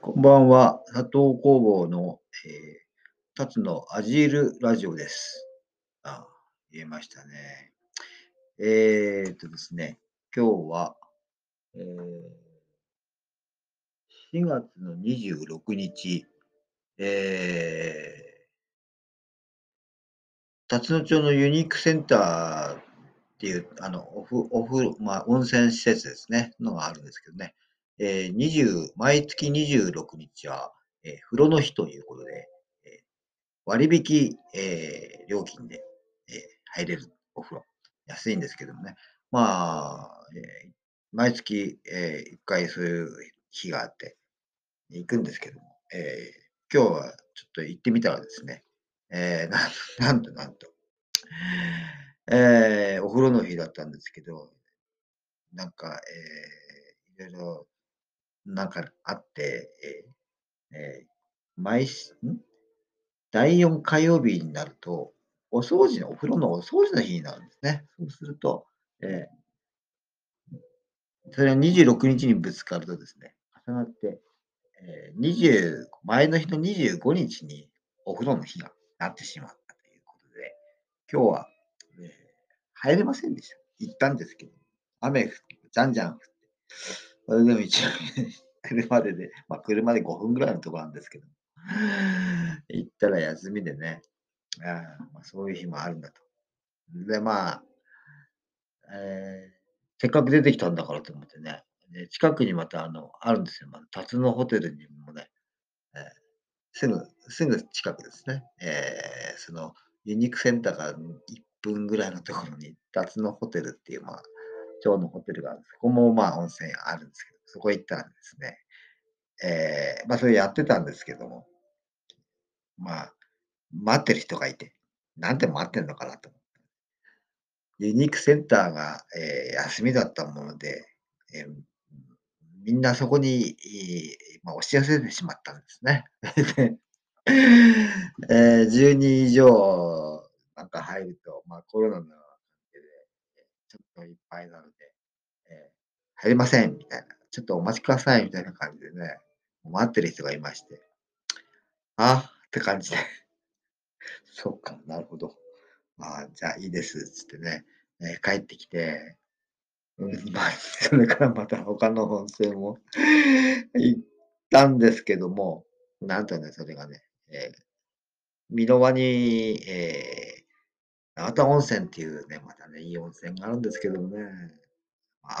こんばんは、佐藤工房の、えー、辰野アジールラジオです。あ、言えましたね。えー、っとですね、今日は、えー、4月の26日、えー、辰野町のユニークセンターっていう、あの、おふ、おふ、まあ、温泉施設ですね、のがあるんですけどね。えー、20毎月26日は、えー、風呂の日ということで、えー、割引、えー、料金で、えー、入れるお風呂。安いんですけどもね。まあ、えー、毎月、えー、1回そういう日があって、行くんですけども、えー、今日はちょっと行ってみたらですね、えー、な んなんとなんと、えー、お風呂の日だったんですけど、なんか、えー、いろいろなんかあって、えーえー、毎し、ん？第4火曜日になると、お掃除の、お風呂のお掃除の日になるんですね。そうすると、えー、それは26日にぶつかるとですね、重なって、えー、20前の日の25日にお風呂の日がなってしまったということで、今日は、えー、入れませんでした。行ったんですけど、雨降って、じゃんじゃん降って、それでも一応、車でね、まあ、車で5分ぐらいのところなんですけど、行ったら休みでね、あまあ、そういう日もあるんだと。で、まあ、えー、せっかく出てきたんだからと思ってね、で近くにまたあのあるんですよ。まあ、辰野ホテルにもね、えー、すぐ、すぐ近くですね。えー、そのユニークセンターから1分ぐらいのところに、辰野ホテルっていう、まあ、町のホテルがあるんです。ここもまあ温泉あるんですけど、そこ行ったらですね、えー、まあそれやってたんですけども、まあ、待ってる人がいて、なんで待ってんのかなと思って。ユニークセンターが、えー、休みだったもので、えー、みんなそこに、まあ、押し寄せてしまったんですね。えー、10人以上なんか入ると、まあコロナの、ちょっといっぱいなので、えー、入りませんみたいな。ちょっとお待ちくださいみたいな感じでね、待ってる人がいまして、あって感じで、そうか、なるほど。あじゃあいいです、つってね、えー、帰ってきて、うん、それからまた他の温泉も 行ったんですけども、なんとね、それがね、えー、美濃輪に、えー、長田温泉っていうね、またね、いい温泉があるんですけどもね、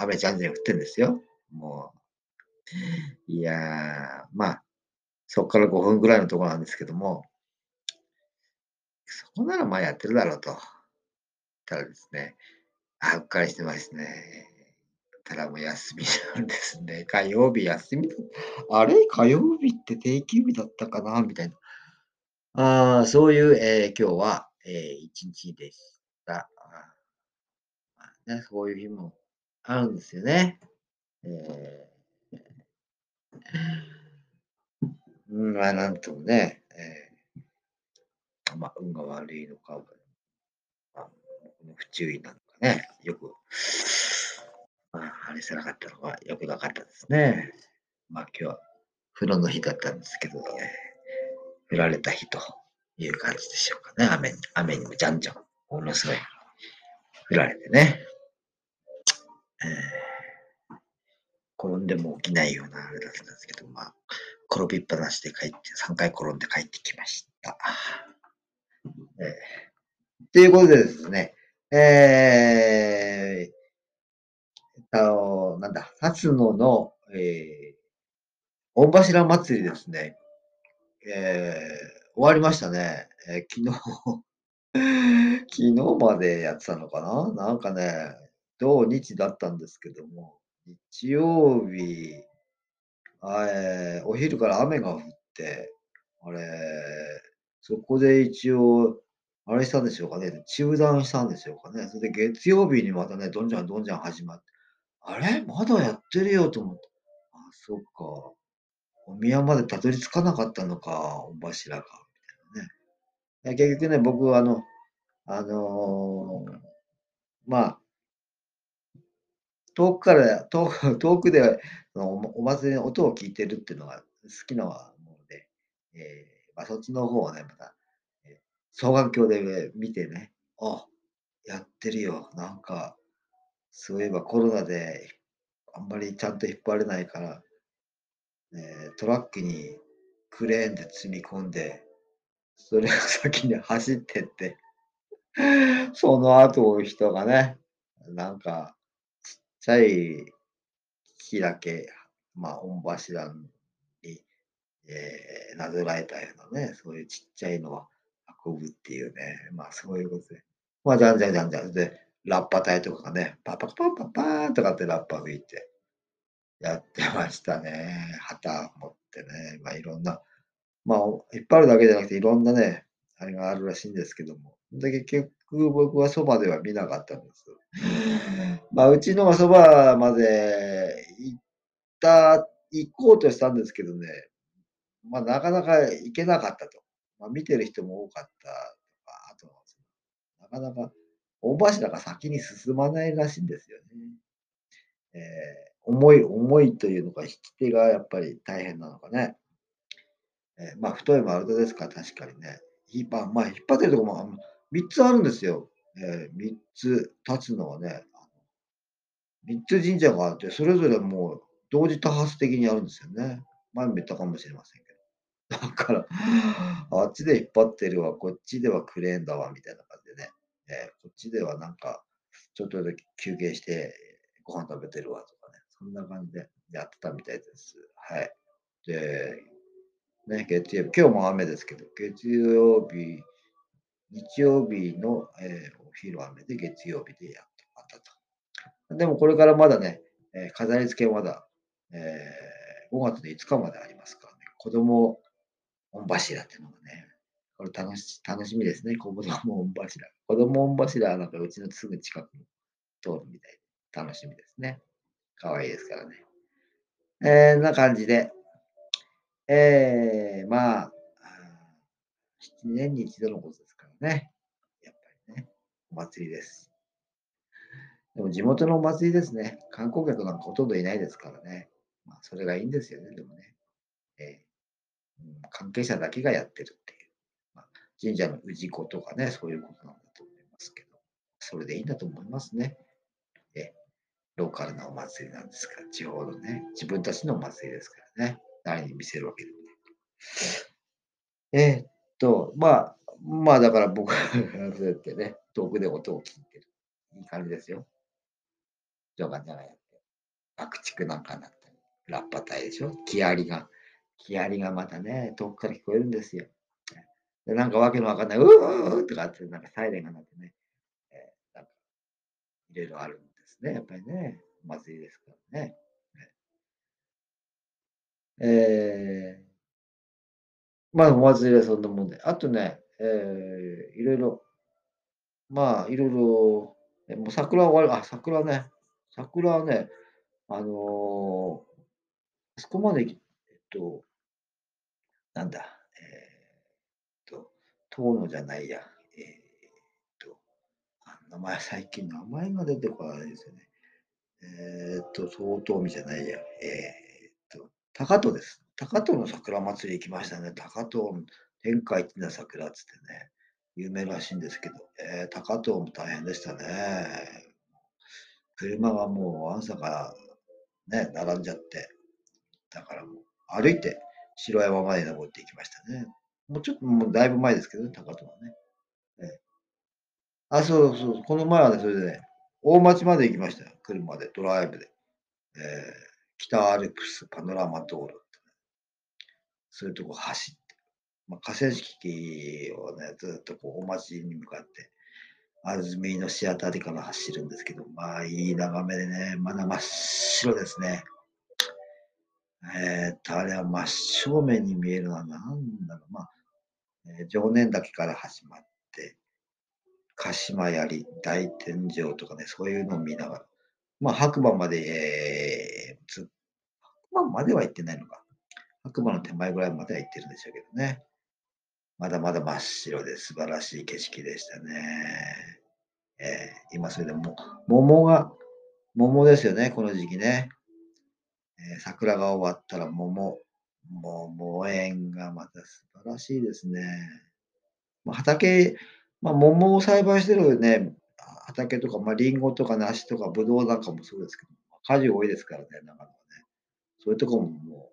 雨じゃんじゃん降ってんですよ。もう、いやー、まあ、そこから5分ぐらいのところなんですけども、そこならまあやってるだろうと。たらですね、あ、うっかりしてますね。たらもう休みなんですね。火曜日休みだ。あれ？火曜日って定休日だったかな？みたいな。ああ、そういう、えー、今日は、えー、一日でした。まあね、そういう日もあるんですよね。えー、うん、まあ、なんともね、えー、まあ、運が悪いのか、まあ、不注意なのかね、よく、まあ、話せなかったのがよくなかったですね。まあ、今日は風呂の日だったんですけど、ね、降られた日という感じでしょうかね。雨に、雨にもじゃんじゃん、ものすごい降られてね。えー転んでも起きないようなあれだったんですけど、まあ、転びっぱなしで帰って、3回転んで帰ってきました。えー、ということでですね、えー、あの、なんだ、辰野の、えー、御柱祭りですね、えー、終わりましたね。えー、昨日 昨日までやってたのかな？なんかね、土日だったんですけども、日曜日、えー、お昼から雨が降って、あれ、そこで一応、あれしたんでしょうかね、中断したんでしょうかね？それで月曜日にまたね、どんじゃんどんじゃん始まって、あれ？まだやってるよと思って。あ、そっか。お宮までたどり着かなかったのか、お柱が、結局ね、僕はあの、あのー、まあ、遠くから、遠く 遠くでお祭りの音を聞いてるっていうのが好、きなもので、えー、まあ、そっちの方をね、また、え双眼鏡で見てね、あ、やってるよ。なんか、そういえばコロナであんまりちゃんと引っ張れないから、えトラックにクレーンで積み込んで、それが先に走ってってその後を人がね、なんか、ちっちゃい木だけ、まあ、御柱に、えー、なぞらえたようなね、そういうちっちゃいのを運ぶっていうね、まあそういうことで。まあ、じゃんじゃんじゃんじゃん。で、ラッパ隊とかがね、パパパパパーンとかってラッパ吹いて、やってましたね。旗持ってね、まあいろんな、まあ、いっぱいあるだけじゃなくていろんなね、あれがあるらしいんですけども。で、結局僕はそばでは見なかったんです。まあ、うちのはそばまで行った、行こうとしたんですけどね、まあ、なかなか行けなかったと。まあ、見てる人も多かったとか、あと、なかなか大柱が先に進まないらしいんですよね。えー、重い、重いというのか、引き手がやっぱり大変なのかね。えー、まあ、太い丸太ですか？ら、確かにね。引っ張、まあ、引っ張ってるとこも3つあるんですよ。えー、3つ立つのはね、3つ神社があって、それぞれもう同時多発的にあるんですよね。前も言ったかもしれませんけど。だから、あっちで引っ張ってるわ、こっちではクレーンだわ、みたいな感じでね。えー、こっちではなんか、ちょっとだけ休憩してご飯食べてるわとかね。そんな感じでやってたみたいです。はい。で、ね、月曜日、今日も雨ですけど、月曜日、日曜日の、えー、お昼雨で月曜日でやってもらったと。でもこれからまだね、えー、飾り付けまだ、えー、5月の5日までありますからね、子供御柱っていうのがね、これ楽し楽しみですね、子供御柱。子供御柱はなんかうちのすぐ近くに通るみたいで、楽しみですね。可愛いですからね。えー、な感じで、えー、まあ、7年に一度のことですからね。やっぱりね、お祭りです。でも地元のお祭りですね。観光客なんかほとんどいないですからね。まあ、それがいいんですよね、でもね。えー、関係者だけがやってるっていう。まあ、神社の氏子とかね、そういうことなんだと思いますけど、それでいいんだと思いますね。えローカルなお祭りなんですから、地方のね、自分たちのお祭りですからね。誰に見せるわけでもない。えー、っと、まあ、まあだから僕は そうやってね、遠くで音を聞いてる。いい感じですよ。ジョガジャガやって。爆竹なんかなったり、ラッパ隊でしょ？木槍が。木槍がまたね、遠くから聞こえるんですよ。で、なんかわけのわかんない、うーとかって、なんかサイレンが鳴ってね、えー、なんか、いろいろあるんですね。やっぱりね、お祭りですからね。えー、まあ、お祭りはそんなもんで。あとね、えー、いろいろ、まあ、いろいろ、もう桜は終わり、あ、桜ね、桜はね、あのー、あそこまで、えっと、なんだ、えー、っと、遠野じゃないや、えー、っと、名前、最近名前が出てこないですよね。えー、っと、相当見じゃないや、えー高戸です。高戸の桜祭り行きましたね。高戸天下一な桜っつってね、有名らしいんですけど、えー、高戸も大変でしたね。車がもう朝からね、並んじゃって、だからもう歩いて城山まで登っていきましたね。もうちょっと、もうだいぶ前ですけどね、高戸はね。えー、あ、そうそう、この前はね、それでね、大町まで行きましたよ。車で、ドライブで。えー北アルプスパノラマ道路って、そういうとこ走って、まあ、河川敷をね、ずっとこうお町に向かって、安住の市あたりから走るんですけど、まあいい眺めでね、まだ真っ白ですね。えー、っと、あれは真っ正面に見えるのは何だろう。まあ、えー、常念岳から始まって、鹿島槍、大天井とかね、そういうのを見ながら、まあ、白馬まで、えー、つ白馬までは行ってないのか。白馬の手前ぐらいまでは行ってるんでしょうけどね。まだまだ真っ白で素晴らしい景色でしたね。えー、今それでも、桃が、桃ですよね、この時期ね。えー、桜が終わったら桃、桃園がまた素晴らしいですね。ま、畑、ま、桃を栽培してるね、畑とか、ま、リンゴとか梨とかブドウなんかもそうですけど、果樹多いですからね、長野はね。そういうとこもも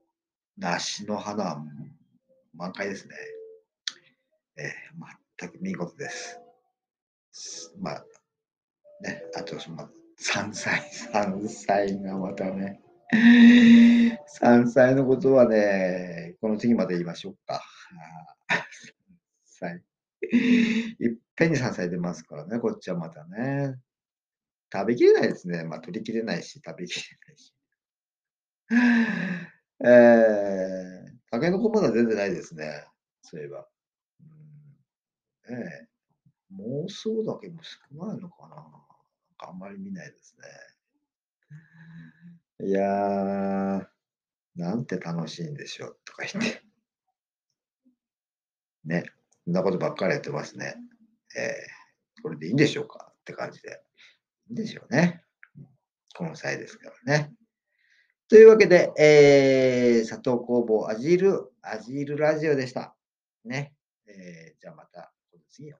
う、梨の花は満開ですね。ええ、全く見事です。まあ、ね、あとその山菜山菜がまたね、山菜のことはね、この次まで言いましょうか。山菜。いっぺんに山菜出ますからね、こっちはまたね。食べきれないですね。まあ、取りきれないし、食べきれないし。ええ、タケノコまだ出てないですね、そういえば。うん。ええ。妄想だけも少ないのかな。なんかあんまり見ないですね。いやー、なんて楽しいんでしょうとか言って。ね、そんなことばっかりやってますね。ええ、これでいいんでしょうか？って感じで。でしょうね。この際ですからね。というわけで、えー、佐藤工房アジール、アジールラジオでした。ね。えー、じゃあまた、次の